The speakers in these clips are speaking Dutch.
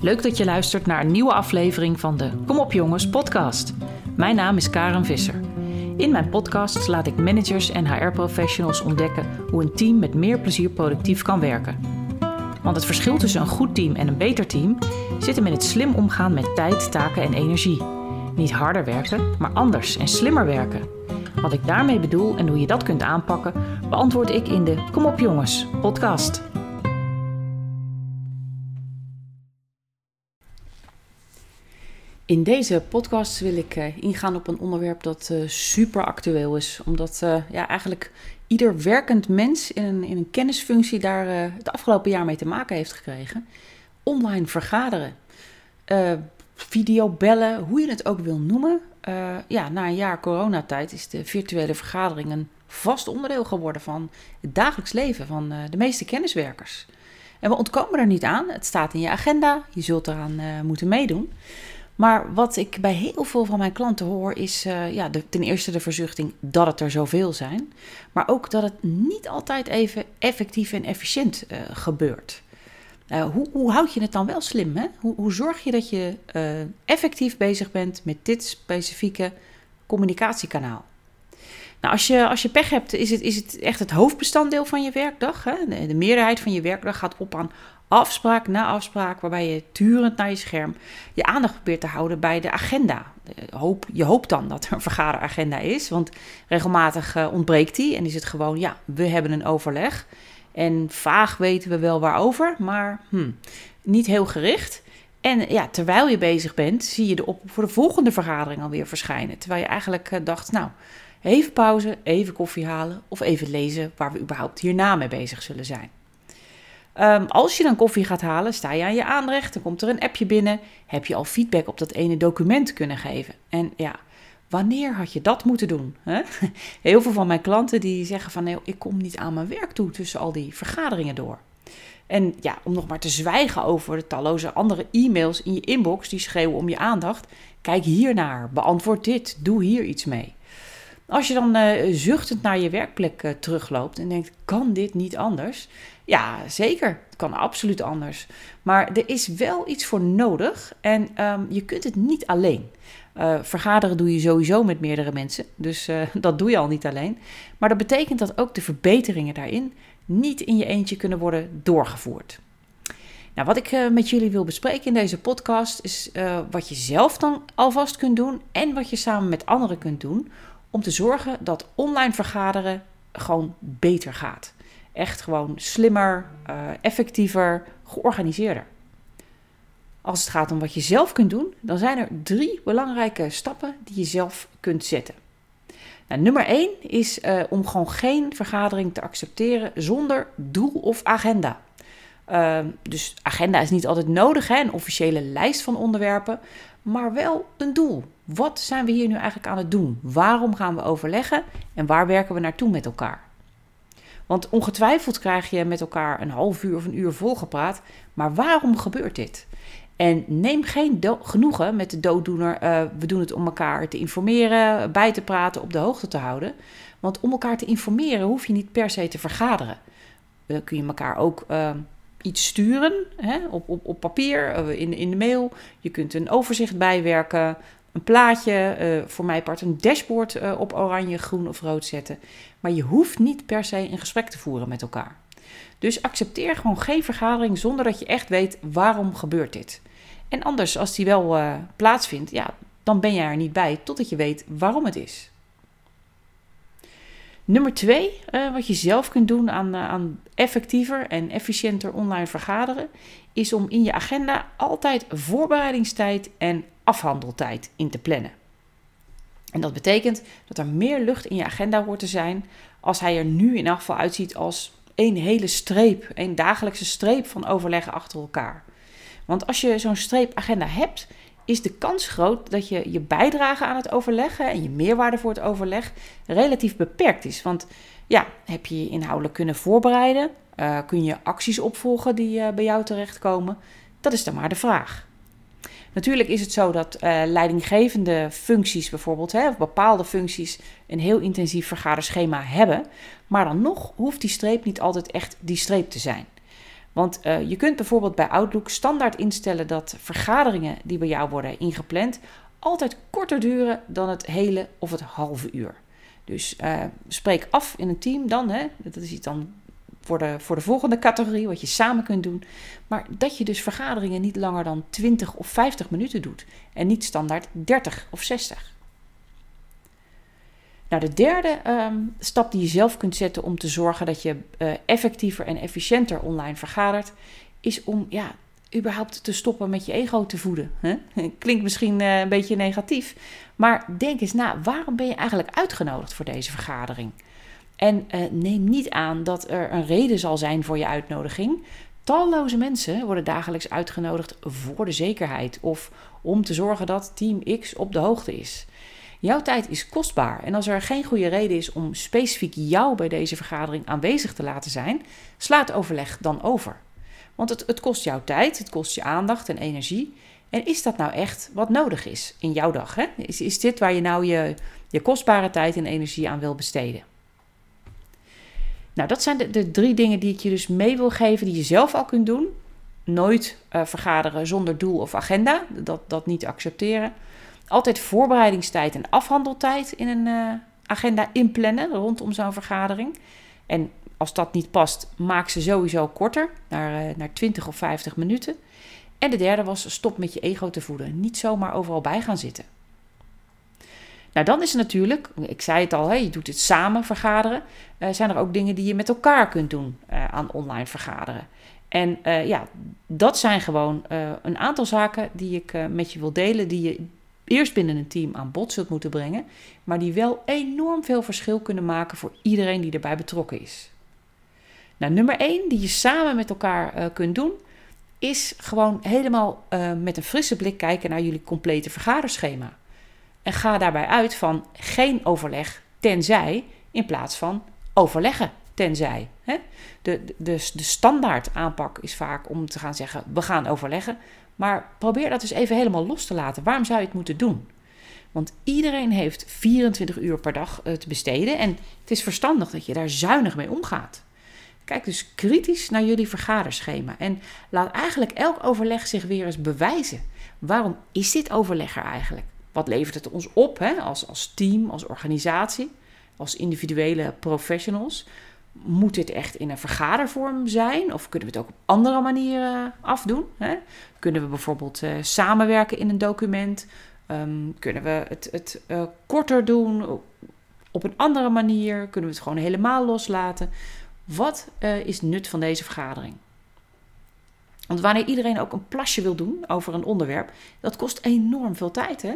Leuk dat je luistert naar een nieuwe aflevering van de Kom op jongens podcast. Mijn naam is Karen Visser. In mijn podcast laat ik managers en HR-professionals ontdekken hoe een team met meer plezier productief kan werken. Want het verschil tussen een goed team en een beter team zit hem in het slim omgaan met tijd, taken en energie. Niet harder werken, maar anders en slimmer werken. Wat ik daarmee bedoel en hoe je dat kunt aanpakken, beantwoord ik in de Kom op jongens podcast. In deze podcast wil ik uh, ingaan op een onderwerp dat uh, super actueel is. Omdat uh, ja, eigenlijk ieder werkend mens in een, in een kennisfunctie daar het afgelopen jaar mee te maken heeft gekregen. Online vergaderen, videobellen, hoe je het ook wil noemen. ja, na een jaar coronatijd is de virtuele vergadering een vast onderdeel geworden van het dagelijks leven van de meeste kenniswerkers. En we ontkomen er niet aan. Het staat in je agenda. Je zult eraan moeten meedoen. Maar wat ik bij heel veel van mijn klanten hoor, is uh, ja, ten eerste de verzuchting dat het er zoveel zijn. Maar ook dat het niet altijd even effectief en efficiënt uh, gebeurt. Uh, hoe, hoe, houd je het dan wel slim? Hè? Hoe, hoe zorg je dat je effectief bezig bent met dit specifieke communicatiekanaal? Nou, als je, als je pech hebt, is het, is het echt het hoofdbestanddeel van je werkdag. Hè? De, de meerderheid van je werkdag gaat op aan afspraak na afspraak, waarbij je turend naar je scherm je aandacht probeert te houden bij de agenda. Hoop, je hoopt dan dat er een vergaderagenda is, want regelmatig uh, ontbreekt die en is het gewoon, ja, we hebben een overleg. En vaag weten we wel waarover, maar hm, niet heel gericht. En ja, terwijl je bezig bent, zie je de op voor de volgende vergadering alweer verschijnen. Terwijl je eigenlijk uh, dacht, nou, even pauze, even koffie halen of even lezen waar we überhaupt hierna mee bezig zullen zijn. Um, als je dan koffie gaat halen, sta je aan je aanrecht, dan komt er een appje binnen. Heb je al feedback op dat ene document kunnen geven? En ja, wanneer had je dat moeten doen? Hè? Heel veel van mijn klanten die zeggen van, nee, ik kom niet aan mijn werk toe tussen al die vergaderingen door. En ja, om nog maar te zwijgen over de talloze andere e-mails in je inbox die schreeuwen om je aandacht. Kijk hiernaar, beantwoord dit, doe hier iets mee. Als je dan uh, zuchtend naar je werkplek uh, terugloopt en denkt: kan dit niet anders? Ja, zeker. Het kan absoluut anders. Maar er is wel iets voor nodig en um, je kunt het niet alleen. Uh, vergaderen doe je sowieso met meerdere mensen, dus dat doe je al niet alleen. Maar dat betekent dat ook de verbeteringen daarin niet in je eentje kunnen worden doorgevoerd. Nou, wat ik met jullie wil bespreken in deze podcast is wat je zelf dan alvast kunt doen en wat je samen met anderen kunt doen om te zorgen dat online vergaderen gewoon beter gaat. Echt gewoon slimmer, uh, effectiever, georganiseerder. Als het gaat om wat je zelf kunt doen, dan zijn er drie belangrijke stappen die je zelf kunt zetten. Nou, nummer 1 is uh, om gewoon geen vergadering te accepteren zonder doel of agenda. Uh, dus agenda is niet altijd nodig, hè, een officiële lijst van onderwerpen, maar wel een doel. Wat zijn we hier nu eigenlijk aan het doen? Waarom gaan we overleggen en waar werken we naartoe met elkaar? Want ongetwijfeld krijg je met elkaar een half uur of een uur volgepraat, maar waarom gebeurt dit? En neem geen genoegen met de dooddoener. Uh, we doen het om elkaar te informeren, bij te praten, op de hoogte te houden. Want om elkaar te informeren hoef je niet per se te vergaderen. Dan kun je elkaar ook uh, iets sturen hè, op, op, op papier, uh, in, in de mail. Je kunt een overzicht bijwerken een plaatje, uh, voor mij part een dashboard uh, op oranje, groen of rood zetten. Maar je hoeft niet per se een gesprek te voeren met elkaar. Dus accepteer gewoon geen vergadering zonder dat je echt weet waarom gebeurt dit. En anders, als die wel uh, plaatsvindt, ja, dan ben je er niet bij totdat je weet waarom het is. Nummer twee, wat je zelf kunt doen aan, aan effectiever en efficiënter online vergaderen, is om in je agenda altijd voorbereidingstijd en afhandeltijd in te plannen. En dat betekent dat er meer lucht in je agenda hoort te zijn als hij er nu in afval uitziet als één hele streep, één dagelijkse streep van overleggen achter elkaar. Want als je zo'n streepagenda hebt, is de kans groot dat je je bijdrage aan het overleggen en je meerwaarde voor het overleg relatief beperkt is. Want ja, heb je je inhoudelijk kunnen voorbereiden? Uh, kun je acties opvolgen die uh, bij jou terechtkomen? Dat is dan maar de vraag. Natuurlijk is het zo dat uh, leidinggevende functies bijvoorbeeld, hè, of bepaalde functies, een heel intensief vergaderschema hebben. Maar dan nog hoeft die streep niet altijd echt die streep te zijn. Want uh, je kunt bijvoorbeeld bij Outlook standaard instellen dat vergaderingen die bij jou worden ingepland altijd korter duren dan het hele of het halve uur. Dus uh, spreek af in een team dan, hè, dat is iets dan voor de, voor de volgende categorie, wat je samen kunt doen. Maar dat je dus vergaderingen niet langer dan 20 of 50 minuten doet en niet standaard 30 of 60. Nou, de derde um, stap die je zelf kunt zetten om te zorgen dat je uh, effectiever en efficiënter online vergadert, is om ja, überhaupt te stoppen met je ego te voeden. Klinkt misschien uh, een beetje negatief, maar denk eens na, waarom ben je eigenlijk uitgenodigd voor deze vergadering? En uh, neem niet aan dat er een reden zal zijn voor je uitnodiging. Talloze mensen worden dagelijks uitgenodigd voor de zekerheid of om te zorgen dat Team X op de hoogte is. Jouw tijd is kostbaar en als er geen goede reden is om specifiek jou bij deze vergadering aanwezig te laten zijn, slaat overleg dan over. Want het, het kost jouw tijd, het kost je aandacht en energie. En is dat nou echt wat nodig is in jouw dag? Hè? Is, is dit waar je nou je, je kostbare tijd en energie aan wil besteden? Nou, dat zijn de, de, drie dingen die ik je dus mee wil geven, die je zelf al kunt doen. Nooit uh, vergaderen zonder doel of agenda, dat, dat niet accepteren. Altijd voorbereidingstijd en afhandeltijd in een uh, agenda inplannen rondom zo'n vergadering. En als dat niet past, maak ze sowieso korter, naar, uh, naar 20 of 50 minuten. En de derde was stop met je ego te voeden. Niet zomaar overal bij gaan zitten. Nou, dan is er natuurlijk, ik zei het al, hè, je doet het samen vergaderen. Uh, zijn er ook dingen die je met elkaar kunt doen uh, aan online vergaderen. En uh, ja, dat zijn gewoon een aantal zaken die ik met je wil delen, die je eerst binnen een team aan bod zult moeten brengen, maar die wel enorm veel verschil kunnen maken voor iedereen die erbij betrokken is. Nou, nummer 1 die je samen met elkaar kunt doen, is gewoon helemaal met een frisse blik kijken naar jullie complete vergaderschema. En ga daarbij uit van geen overleg tenzij in plaats van overleggen tenzij. Hè? De, de, de standaard aanpak is vaak om te gaan zeggen: we gaan overleggen. Maar probeer dat dus even helemaal los te laten. Waarom zou je het moeten doen? Want iedereen heeft 24 uur per dag te besteden. En het is verstandig dat je daar zuinig mee omgaat. Kijk dus kritisch naar jullie vergaderschema. En laat eigenlijk elk overleg zich weer eens bewijzen. Waarom is dit overleg er eigenlijk? Wat levert het ons op hè? Als, als team, als organisatie, als individuele professionals? Moet dit echt in een vergadervorm zijn? Of kunnen we het ook op andere manieren afdoen? Hè? Kunnen we bijvoorbeeld uh, samenwerken in een document? Um, kunnen we het, het uh, korter doen? Op een andere manier? Kunnen we het gewoon helemaal loslaten? Wat uh, is nut van deze vergadering? Want wanneer iedereen ook een plasje wil doen over een onderwerp, dat kost enorm veel tijd. Hè?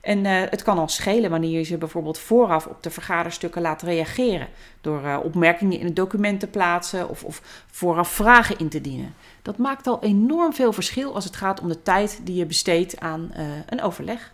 En uh, het kan al schelen wanneer je ze bijvoorbeeld vooraf op de vergaderstukken laat reageren. Door uh, opmerkingen in het document te plaatsen of, of vooraf vragen in te dienen. Dat maakt al enorm veel verschil als het gaat om de tijd die je besteedt aan uh, een overleg.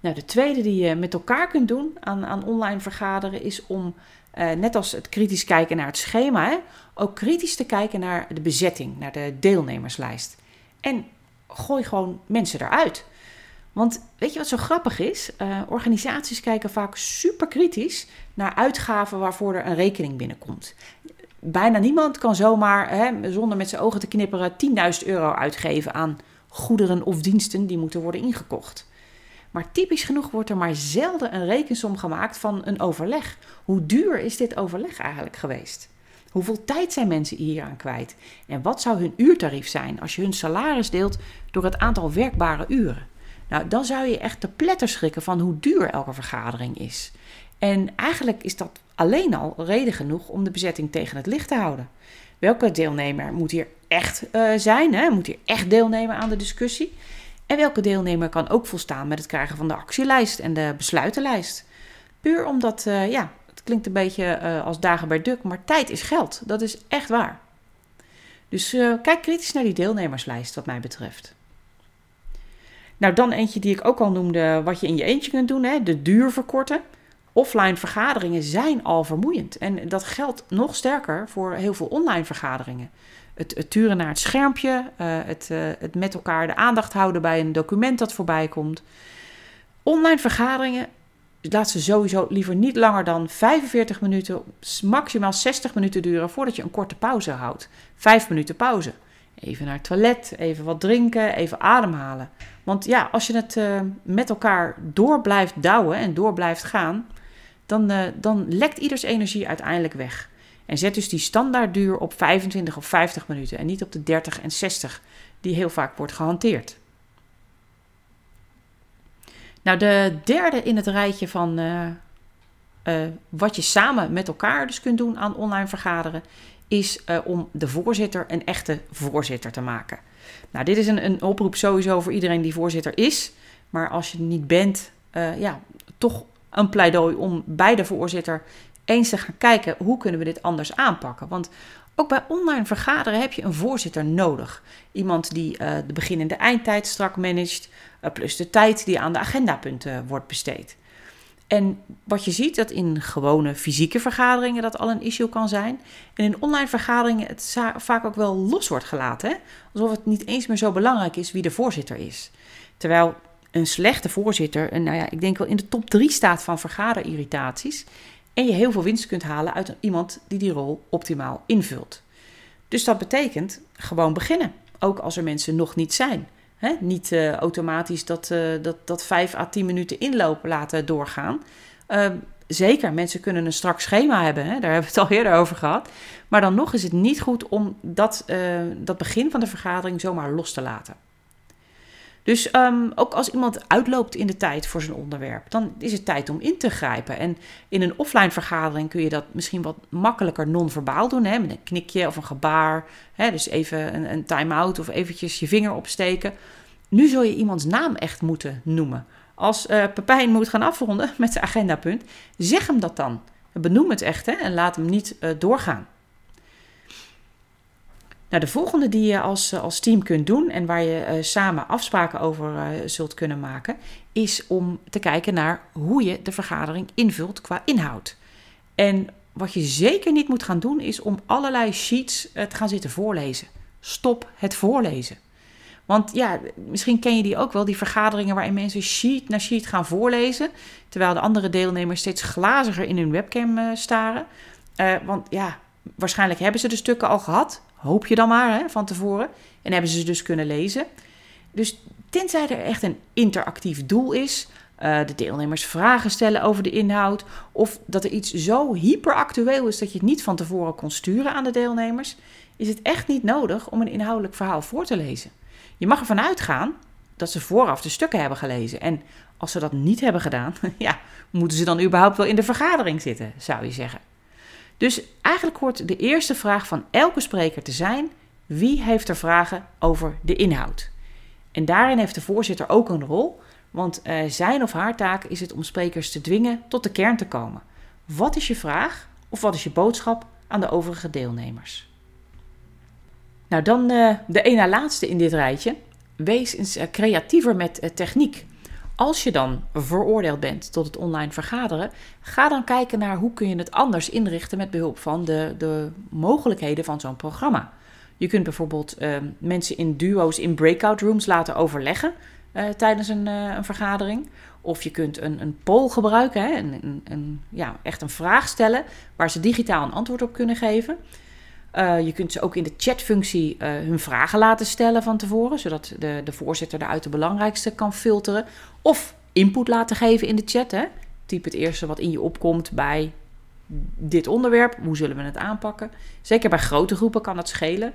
Nou, de tweede die je met elkaar kunt doen aan, aan online vergaderen is om uh, net als het kritisch kijken naar het schema, ook kritisch te kijken naar de bezetting, naar de deelnemerslijst. En gooi gewoon mensen eruit. Want weet je wat zo grappig is? Uh, organisaties kijken vaak super kritisch naar uitgaven waarvoor er een rekening binnenkomt. Bijna niemand kan zomaar, hè, zonder met zijn ogen te knipperen, 10.000 euro uitgeven aan goederen of diensten die moeten worden ingekocht. Maar typisch genoeg wordt er maar zelden een rekensom gemaakt van een overleg. Hoe duur is dit overleg eigenlijk geweest? Hoeveel tijd zijn mensen hieraan kwijt? En wat zou hun uurtarief zijn als je hun salaris deelt door het aantal werkbare uren? Nou, dan zou je echt te pletter schrikken van hoe duur elke vergadering is. En eigenlijk is dat alleen al reden genoeg om de bezetting tegen het licht te houden. Welke deelnemer moet hier echt uh, zijn? Hè? Moet hier echt deelnemen aan de discussie? En welke deelnemer kan ook volstaan met het krijgen van de actielijst en de besluitenlijst? Puur omdat, uh, ja, het klinkt een beetje uh, als dagen bij duk, maar tijd is geld. Dat is echt waar. Dus uh, kijk kritisch naar die deelnemerslijst, wat mij betreft. Nou, dan eentje die ik ook al noemde, wat je in je eentje kunt doen, hè, de duur verkorten. Offline vergaderingen zijn al vermoeiend. En dat geldt nog sterker voor heel veel online vergaderingen het, turen naar het schermpje, uh, het, uh, het met elkaar de aandacht houden bij een document dat voorbij komt. Online vergaderingen laat ze sowieso liever niet langer dan 45 minuten, maximaal 60 minuten duren voordat je een korte pauze houdt. Vijf minuten pauze. Even naar het toilet, even wat drinken, even ademhalen. Want ja, als je het uh, met elkaar door blijft douwen en door blijft gaan, dan, dan lekt ieders energie uiteindelijk weg. En zet dus die standaardduur op 25 of 50 minuten en niet op de 30 en 60 die heel vaak wordt gehanteerd. Nou, de derde in het rijtje van uh, uh, wat je samen met elkaar dus kunt doen aan online vergaderen, is uh, om de voorzitter een echte voorzitter te maken. Nou, dit is een, een oproep sowieso voor iedereen die voorzitter is. Maar als je niet bent, ja, toch een pleidooi om bij de voorzitter eens te gaan kijken hoe kunnen we dit anders aanpakken. Want ook bij online vergaderen heb je een voorzitter nodig. Iemand die uh, de begin- en de eindtijd strak managt, uh, plus de tijd die aan de agendapunten wordt besteed. En wat je ziet, dat in gewone fysieke vergaderingen dat al een issue kan zijn. En in online vergaderingen het vaak ook wel los wordt gelaten. Alsof het niet eens meer zo belangrijk is wie de voorzitter is. Terwijl een slechte voorzitter, en nou ja, ik denk wel in de top 3 staat van vergaderirritaties. En je heel veel winst kunt halen uit iemand die die rol optimaal invult. Dus dat betekent gewoon beginnen. Ook als er mensen nog niet zijn. Niet uh, automatisch dat, uh, dat, dat 5 à 10 minuten inlopen laten doorgaan. Uh, zeker, mensen kunnen een strak schema hebben. Hè? Daar hebben we het al eerder over gehad. Maar dan nog is het niet goed om dat, dat begin van de vergadering zomaar los te laten. Dus um, ook als iemand uitloopt in de tijd voor zijn onderwerp, dan is het tijd om in te grijpen. En in een offline vergadering kun je dat misschien wat makkelijker non-verbaal doen, hè, met een knikje of een gebaar. Hè, dus even een, een time-out of eventjes je vinger opsteken. Nu zul je iemands naam echt moeten noemen. Als uh, Pepijn moet gaan afronden met zijn agendapunt, zeg hem dat dan. Benoem het echt hè, en laat hem niet uh, doorgaan. Nou, de volgende die je als, eh, als team kunt doen en waar je uh, samen afspraken over uh, zult kunnen maken, is om te kijken naar hoe je de vergadering invult qua inhoud. En wat je zeker niet moet gaan doen, is om allerlei sheets te gaan zitten voorlezen. Stop het voorlezen. Want ja, misschien ken je die ook wel, die vergaderingen waarin mensen sheet na sheet gaan voorlezen, terwijl de andere deelnemers steeds glaziger in hun webcam staren. want ja, waarschijnlijk hebben ze de stukken al gehad, hoop je dan maar hè, van tevoren. En hebben ze dus kunnen lezen. Dus tenzij er echt een interactief doel is, uh, de deelnemers vragen stellen over de inhoud, of dat er iets zo hyperactueel is dat je het niet van tevoren kon sturen aan de deelnemers, is het echt niet nodig om een inhoudelijk verhaal voor te lezen. Je mag ervan uitgaan dat ze vooraf de stukken hebben gelezen. En als ze dat niet hebben gedaan, ja, moeten ze dan überhaupt wel in de vergadering zitten, zou je zeggen. Dus eigenlijk hoort de eerste vraag van elke spreker te zijn: wie heeft er vragen over de inhoud? En daarin heeft de voorzitter ook een rol, want uh, zijn of haar taak is het om sprekers te dwingen tot de kern te komen. Wat is je vraag of wat is je boodschap aan de overige deelnemers? Nou, dan uh, de ene laatste in dit rijtje. Wees eens uh, creatiever met techniek. Als je dan veroordeeld bent tot het online vergaderen, ga dan kijken naar hoe kun je het anders inrichten met behulp van de, de mogelijkheden van zo'n programma. Je kunt bijvoorbeeld uh, mensen in duo's in breakout rooms laten overleggen uh, tijdens een, uh, een, vergadering. Of je kunt een, een poll gebruiken, hè, een, een, ja, echt een vraag stellen waar ze digitaal een antwoord op kunnen geven. Uh, je kunt ze ook in de chatfunctie uh, hun vragen laten stellen van tevoren, zodat de, de voorzitter daaruit de belangrijkste kan filteren. Of input laten geven in de chat. Hè. Typ het eerste wat in je opkomt bij dit onderwerp. Hoe zullen we het aanpakken? Zeker bij grote groepen kan dat schelen.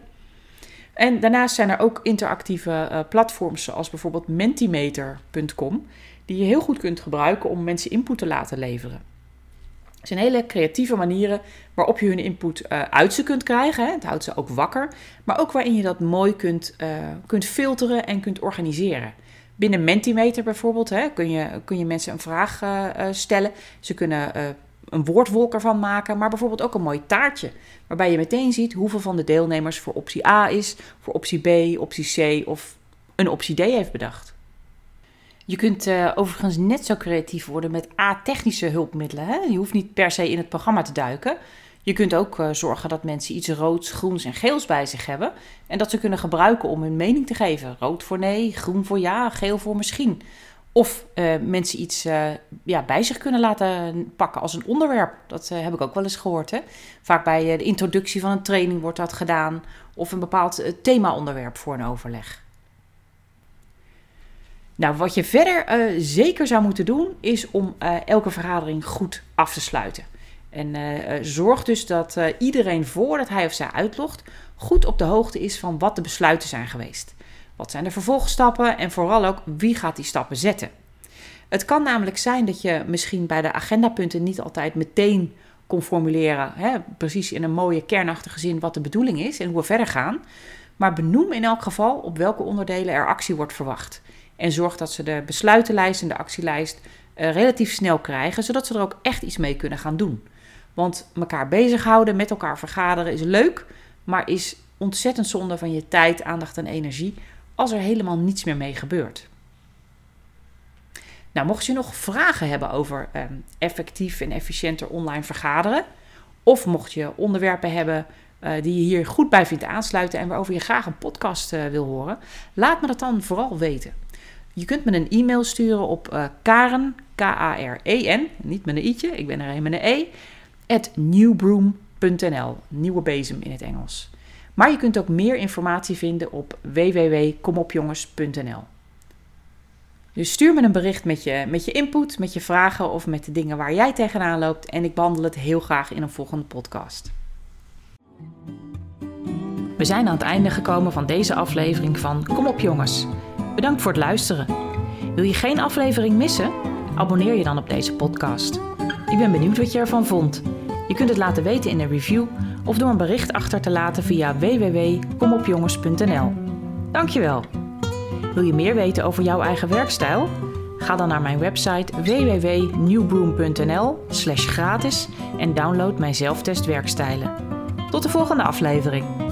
En daarnaast zijn er ook interactieve uh, platforms zoals bijvoorbeeld mentimeter.com, die je heel goed kunt gebruiken om mensen input te laten leveren. Het zijn hele creatieve manieren waarop je hun input uh, uit ze kunt krijgen. Hè. Het houdt ze ook wakker. Maar ook waarin je dat mooi kunt, uh, kunt filteren en kunt organiseren. Binnen Mentimeter bijvoorbeeld hè, kun, je, kun je mensen een vraag uh, stellen. Ze kunnen een woordwolk ervan maken, maar bijvoorbeeld ook een mooi taartje. Waarbij je meteen ziet hoeveel van de deelnemers voor optie A is, voor optie B, optie C of een optie D heeft bedacht. Je kunt uh, overigens net zo creatief worden met a-technische hulpmiddelen. Hè? Je hoeft niet per se in het programma te duiken. Je kunt ook uh, zorgen dat mensen iets roods, groens en geels bij zich hebben. En dat ze kunnen gebruiken om hun mening te geven. Rood voor nee, groen voor ja, geel voor misschien. Of uh, mensen iets ja, bij zich kunnen laten pakken als een onderwerp. Dat heb ik ook wel eens gehoord. Hè? Vaak bij de introductie van een training wordt dat gedaan. Of een bepaald thema-onderwerp voor een overleg. Nou, wat je verder zeker zou moeten doen, is om elke vergadering goed af te sluiten. En zorg dus dat iedereen voordat hij of zij uitlogt, goed op de hoogte is van wat de besluiten zijn geweest. Wat zijn de vervolgstappen en vooral ook wie gaat die stappen zetten? Het kan namelijk zijn dat je misschien bij de agendapunten niet altijd meteen kon formuleren, hè, precies in een mooie kernachtige zin, wat de bedoeling is en hoe we verder gaan. Maar benoem in elk geval op welke onderdelen er actie wordt verwacht. En zorg dat ze de besluitenlijst en de actielijst uh, relatief snel krijgen, zodat ze er ook echt iets mee kunnen gaan doen. Want elkaar bezighouden, met elkaar vergaderen is leuk, maar is ontzettend zonde van je tijd, aandacht en energie als er helemaal niets meer mee gebeurt. Nou, mocht je nog vragen hebben over um, effectief en efficiënter online vergaderen, of mocht je onderwerpen hebben uh, die je hier goed bij vindt aansluiten en waarover je graag een podcast uh, wil horen, laat me dat dan vooral weten. Je kunt me een e-mail sturen op uh, Karen, K-A-R-E-N, niet met een i'tje, ik ben er een met een e, at newbroom.nl, nieuwe bezem in het Engels. Maar je kunt ook meer informatie vinden op www.komopjongens.nl. Dus stuur me een bericht met je, met je input, met je vragen of met de dingen waar jij tegenaan loopt. En ik behandel het heel graag in een volgende podcast. We zijn aan het einde gekomen van deze aflevering van Kom op jongens. Bedankt voor het luisteren. Wil je geen aflevering missen? Abonneer je dan op deze podcast. Ik ben benieuwd wat je ervan vond. Je kunt het laten weten in een review of door een bericht achter te laten via www.komopjongens.nl. Dankjewel. Wil je meer weten over jouw eigen werkstijl? Ga dan naar mijn website www.newbroom.nl/gratis en download mijn zelftest werkstijlen. Tot de volgende aflevering.